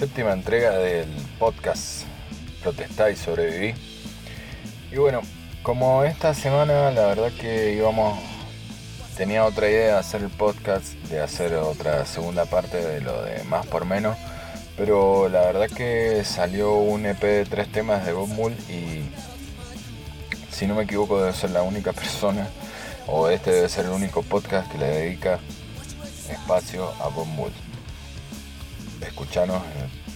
séptima entrega del podcast Protestá y sobreviví. Y bueno, como esta semana la verdad que íbamos, tenía otra idea de hacer el podcast, de hacer otra segunda parte de lo de más por menos, pero la verdad que salió un EP de tres temas de Bob Mull y si no me equivoco debe ser la única persona, o este debe ser el único podcast que le dedica espacio a Bob Mull escuchanos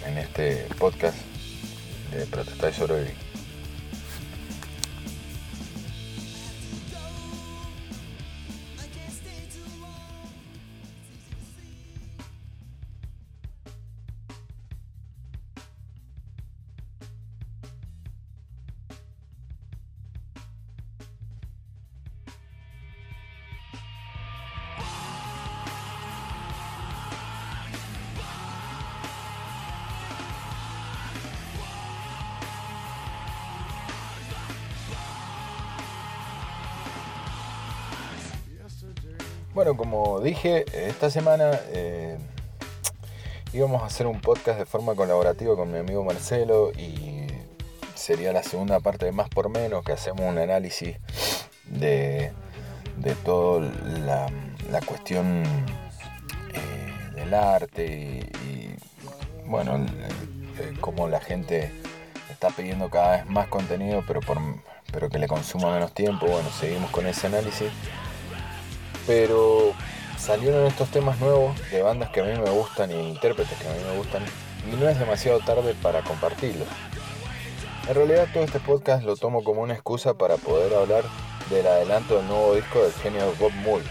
en, este podcast de Protestar y Sobrevivir. Bueno, como dije, esta semana eh, íbamos a hacer un podcast de forma colaborativa con mi amigo Marcelo y sería la segunda parte de Más por Menos, que hacemos un análisis de, de toda la, cuestión eh, del arte y, bueno, cómo la gente está pidiendo cada vez más contenido, pero, por, pero que le consuma menos tiempo. Bueno, seguimos con ese análisis pero salieron estos temas nuevos de bandas que a mí me gustan y intérpretes que a mí me gustan y no es demasiado tarde para compartirlos. En realidad todo este podcast lo tomo como una excusa para poder hablar del adelanto del nuevo disco del genio Bob Mull.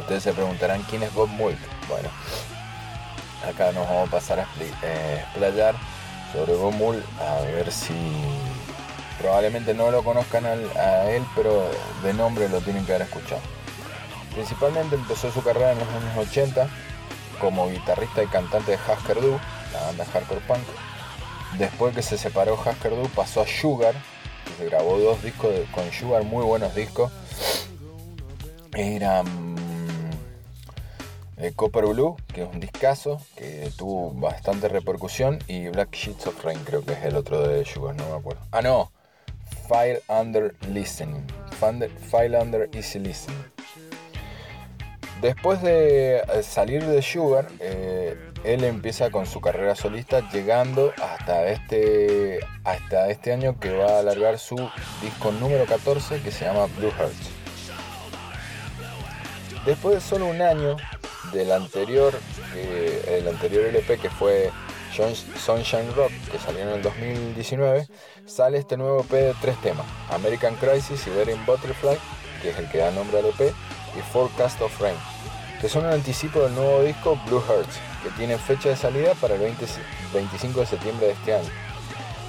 Ustedes se preguntarán quién es Bob Mull. Bueno, acá nos vamos a pasar a eh, explayar sobre Bob Mull a ver si probablemente no lo conozcan a él, pero de nombre lo tienen que haber escuchado. Principalmente empezó su carrera en los años 80 como guitarrista y cantante de Husker Du, la banda hardcore punk. Después que se separó Husker Du pasó a Sugar, se grabó dos discos con Sugar, muy buenos discos. Eran eh, Copper Blue, que es un discazo, que tuvo bastante repercusión, y Black Sheets of Rain, creo que es el otro de Sugar, no me acuerdo. Ah, no, File Under Listening, File Under Easy Listening. Después de eh, salir de Sugar, eh, él empieza con su carrera solista, llegando hasta este, hasta este año que va a alargar su disco número 14 que se llama Blue Hearts. Después de solo un año del anterior, eh, el anterior LP que fue Sunshine Rock, que salió en el 2019, sale este nuevo EP de tres temas: American Crisis, Siberian Butterfly, que es el que da nombre al EP, y Forecast of Rain, que son un anticipo del nuevo disco Blue Hearts, que tiene fecha de salida para el 25 de septiembre de este año.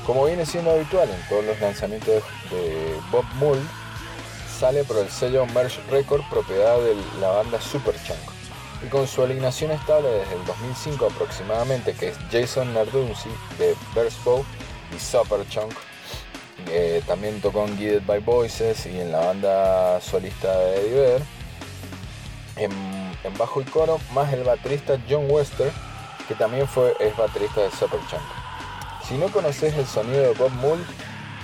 Como viene siendo habitual en todos los lanzamientos de, Bob Mull, sale por el sello Merge Record propiedad de la banda Superchunk. Y con su alineación estable desde el 2005 aproximadamente, que es Jason Nardunzi de Bow y Superchunk, que también tocó en Guided by Voices y en la banda solista de Eddie En, bajo y coro, más el baterista John Wester, que también fue, es baterista de Superchunk. Si no conoces el sonido de Bob Mull,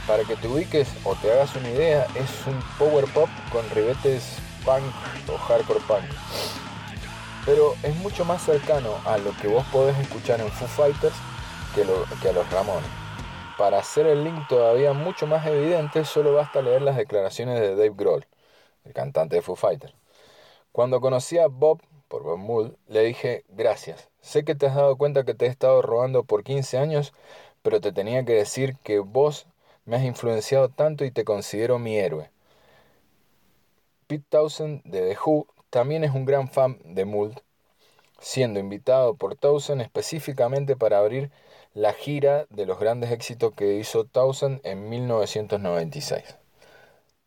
para que te ubiques o te hagas una idea, es un power pop con ribetes punk o hardcore punk. Pero es mucho más cercano a lo que vos podés escuchar en Foo Fighters que, que a los Ramones. Para hacer el link todavía mucho más evidente, solo basta leer las declaraciones de Dave Grohl, el cantante de Foo Fighters. Cuando conocí a Bob, por Bob Mood, le dije, gracias. Sé que te has dado cuenta que te he estado robando por 15 años, pero te tenía que decir que vos me has influenciado tanto y te considero mi héroe. Pete Townsend de The Who también es un gran fan de Mould, siendo invitado por Townsend específicamente para abrir la gira de los grandes éxitos que hizo Townsend en 1996.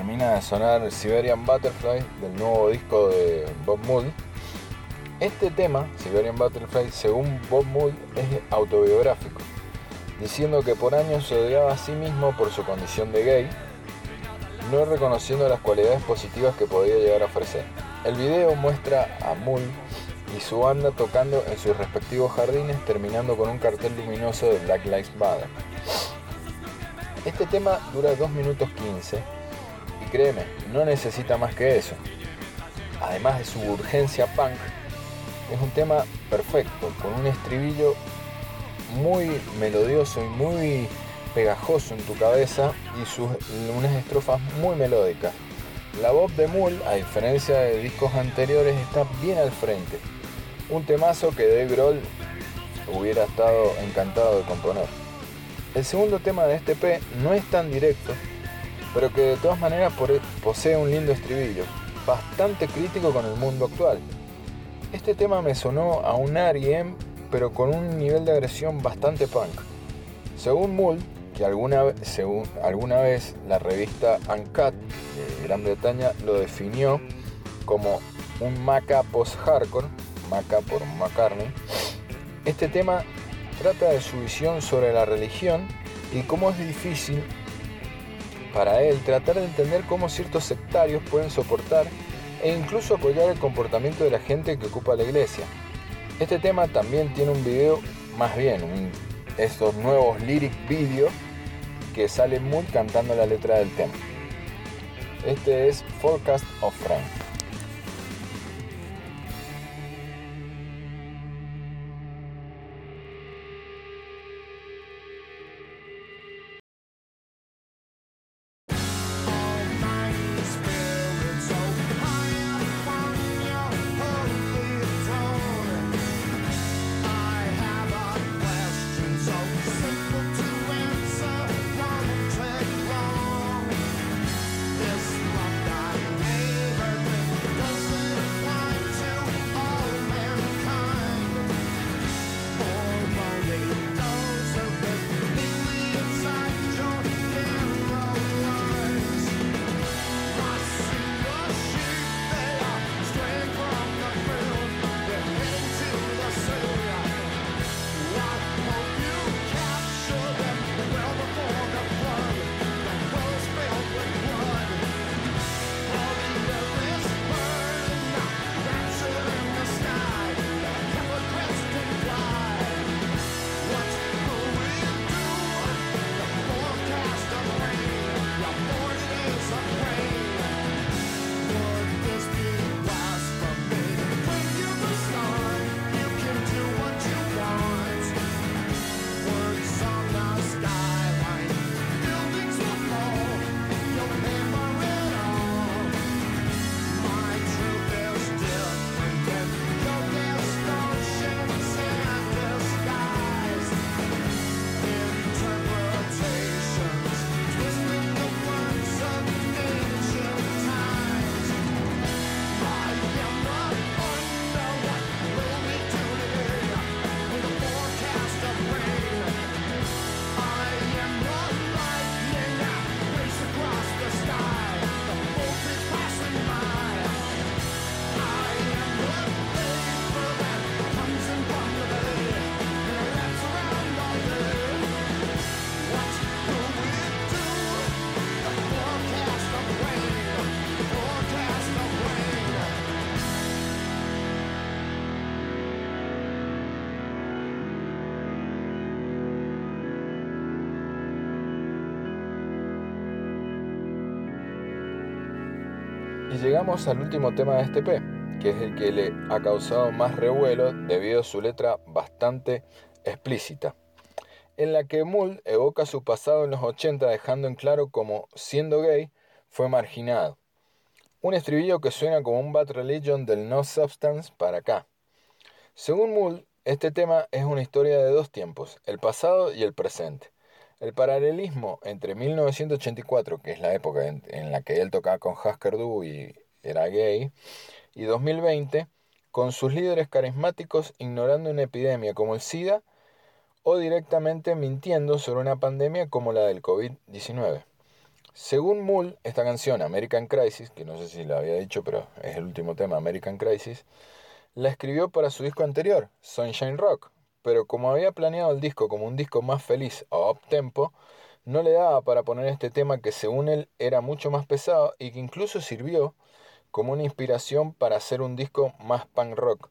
termina de sonar Siberian Butterfly del nuevo disco de Bob Mould. Este tema, Siberian Butterfly, según Bob Mould, es autobiográfico, diciendo que por años se odiaba a sí mismo por su condición de gay, no reconociendo las cualidades positivas que podía llegar a ofrecer. El video muestra a Mould y su banda tocando en sus respectivos jardines, terminando con un cartel luminoso de Black Lives Matter. Este tema dura 2 minutos 15 créeme, no necesita más que eso. Además de su urgencia punk, es un tema perfecto, con un estribillo muy melodioso y muy pegajoso en tu cabeza y sus, unas estrofas muy melódicas. La voz de Mull, a diferencia de discos anteriores, está bien al frente. Un temazo que Dave Grohl hubiera estado encantado de componer. El segundo tema de este P no es tan directo, pero que de todas maneras posee un lindo estribillo, bastante crítico con el mundo actual. Este tema me sonó a un R.E.M., pero con un nivel de agresión bastante punk. Según Mull, que alguna, según, alguna vez la revista Uncut de Gran Bretaña lo definió como un maca post-hardcore, maca por McCartney, este tema trata de su visión sobre la religión y cómo es difícil para él tratar de entender cómo ciertos sectarios pueden soportar e incluso apoyar el comportamiento de la gente que ocupa la iglesia. Este tema también tiene un video, más bien, estos nuevos lyric videos que sale muy cantando la letra del tema. Este es Forecast of Frank. Llegamos al último tema de este P, que es el que le ha causado más revuelo debido a su letra bastante explícita, en la que Mull evoca su pasado en los 80 dejando en claro como siendo gay fue marginado. Un estribillo que suena como un Bad Religion del No Substance para acá. Según Mull, este tema es una historia de dos tiempos, el pasado y el presente. El paralelismo entre 1984, que es la época en, la que él tocaba con Husker Du y era gay, y 2020, con sus líderes carismáticos ignorando una epidemia como el SIDA o directamente mintiendo sobre una pandemia como la del COVID-19. Según Mull, esta canción, American Crisis, que no sé si la había dicho, pero es el último tema, American Crisis, la escribió para su disco anterior, Sunshine Rock, pero como había planeado el disco como un disco más feliz o up tempo, no le daba para poner este tema que según él era mucho más pesado y que incluso sirvió como una inspiración para hacer un disco más punk rock.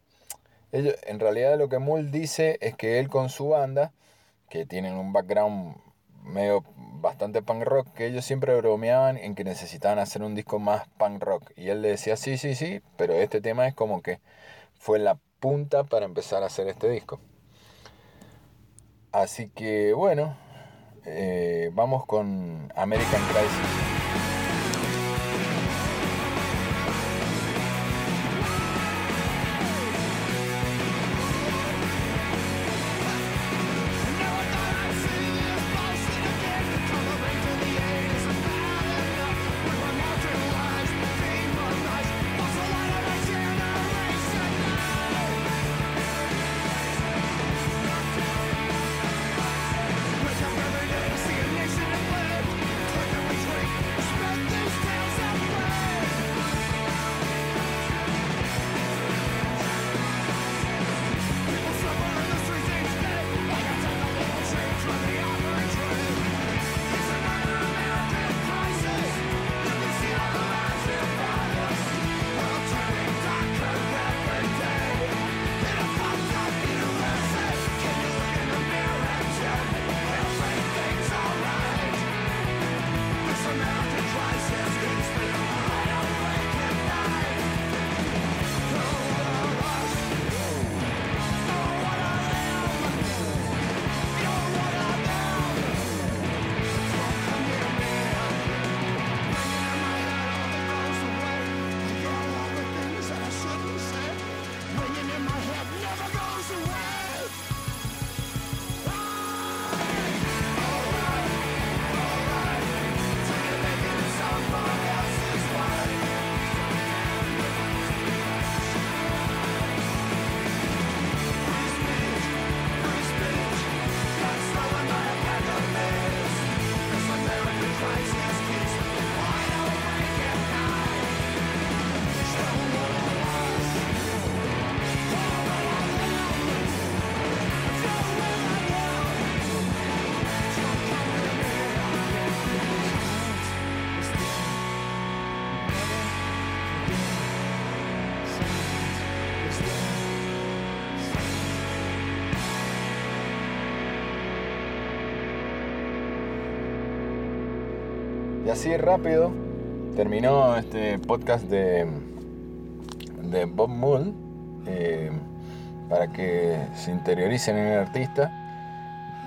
en realidad lo que Mull dice es que él con su banda, que tienen un background medio bastante punk rock, que ellos siempre bromeaban en que necesitaban hacer un disco más punk rock. Y él le decía, sí, sí, sí, pero este tema es como que fue la punta para empezar a hacer este disco. Así que bueno, eh, vamos con American Crisis. Así rápido terminó este podcast de, de Bob Moon eh, para que se interioricen en el artista.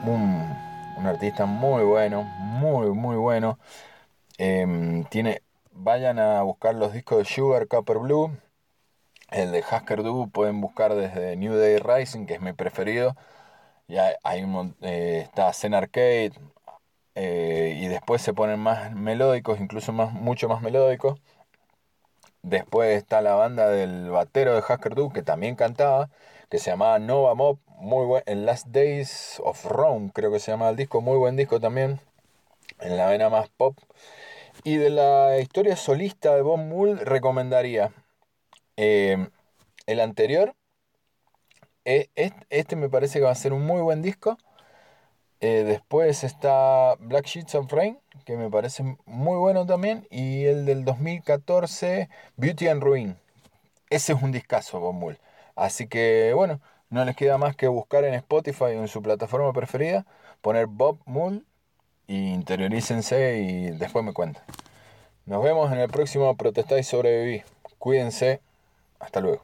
Un, artista muy bueno, muy, muy bueno. Em, tiene, vayan a buscar los discos de Sugar Copper Blue. El de Husker Du pueden buscar desde New Day Rising, que es mi preferido. Y hay, un, eh, está Zen Arcade, eh, y después se ponen más melódicos, incluso más, mucho más melódicos. Después está la banda del batero de Husker Du, que también cantaba, que se llamaba Nova Mob, muy buen, en Last Days of Rome, creo que se llama el disco, muy buen disco también, en la vena más pop. Y de la historia solista de Bob Mull recomendaría eh, el anterior, eh, este me parece que va a ser un muy buen disco. Eh, después está Black Sheets of Rain, que me parece muy bueno también. Y el del 2014, Beauty and Ruin. Ese es un discazo, Bob Así que bueno, no les queda más que buscar en Spotify o en su plataforma preferida, poner Bob Mull y interiorícense y después me cuentan. Nos vemos en el próximo Protestar y Sobreviví. Cuídense. Hasta luego.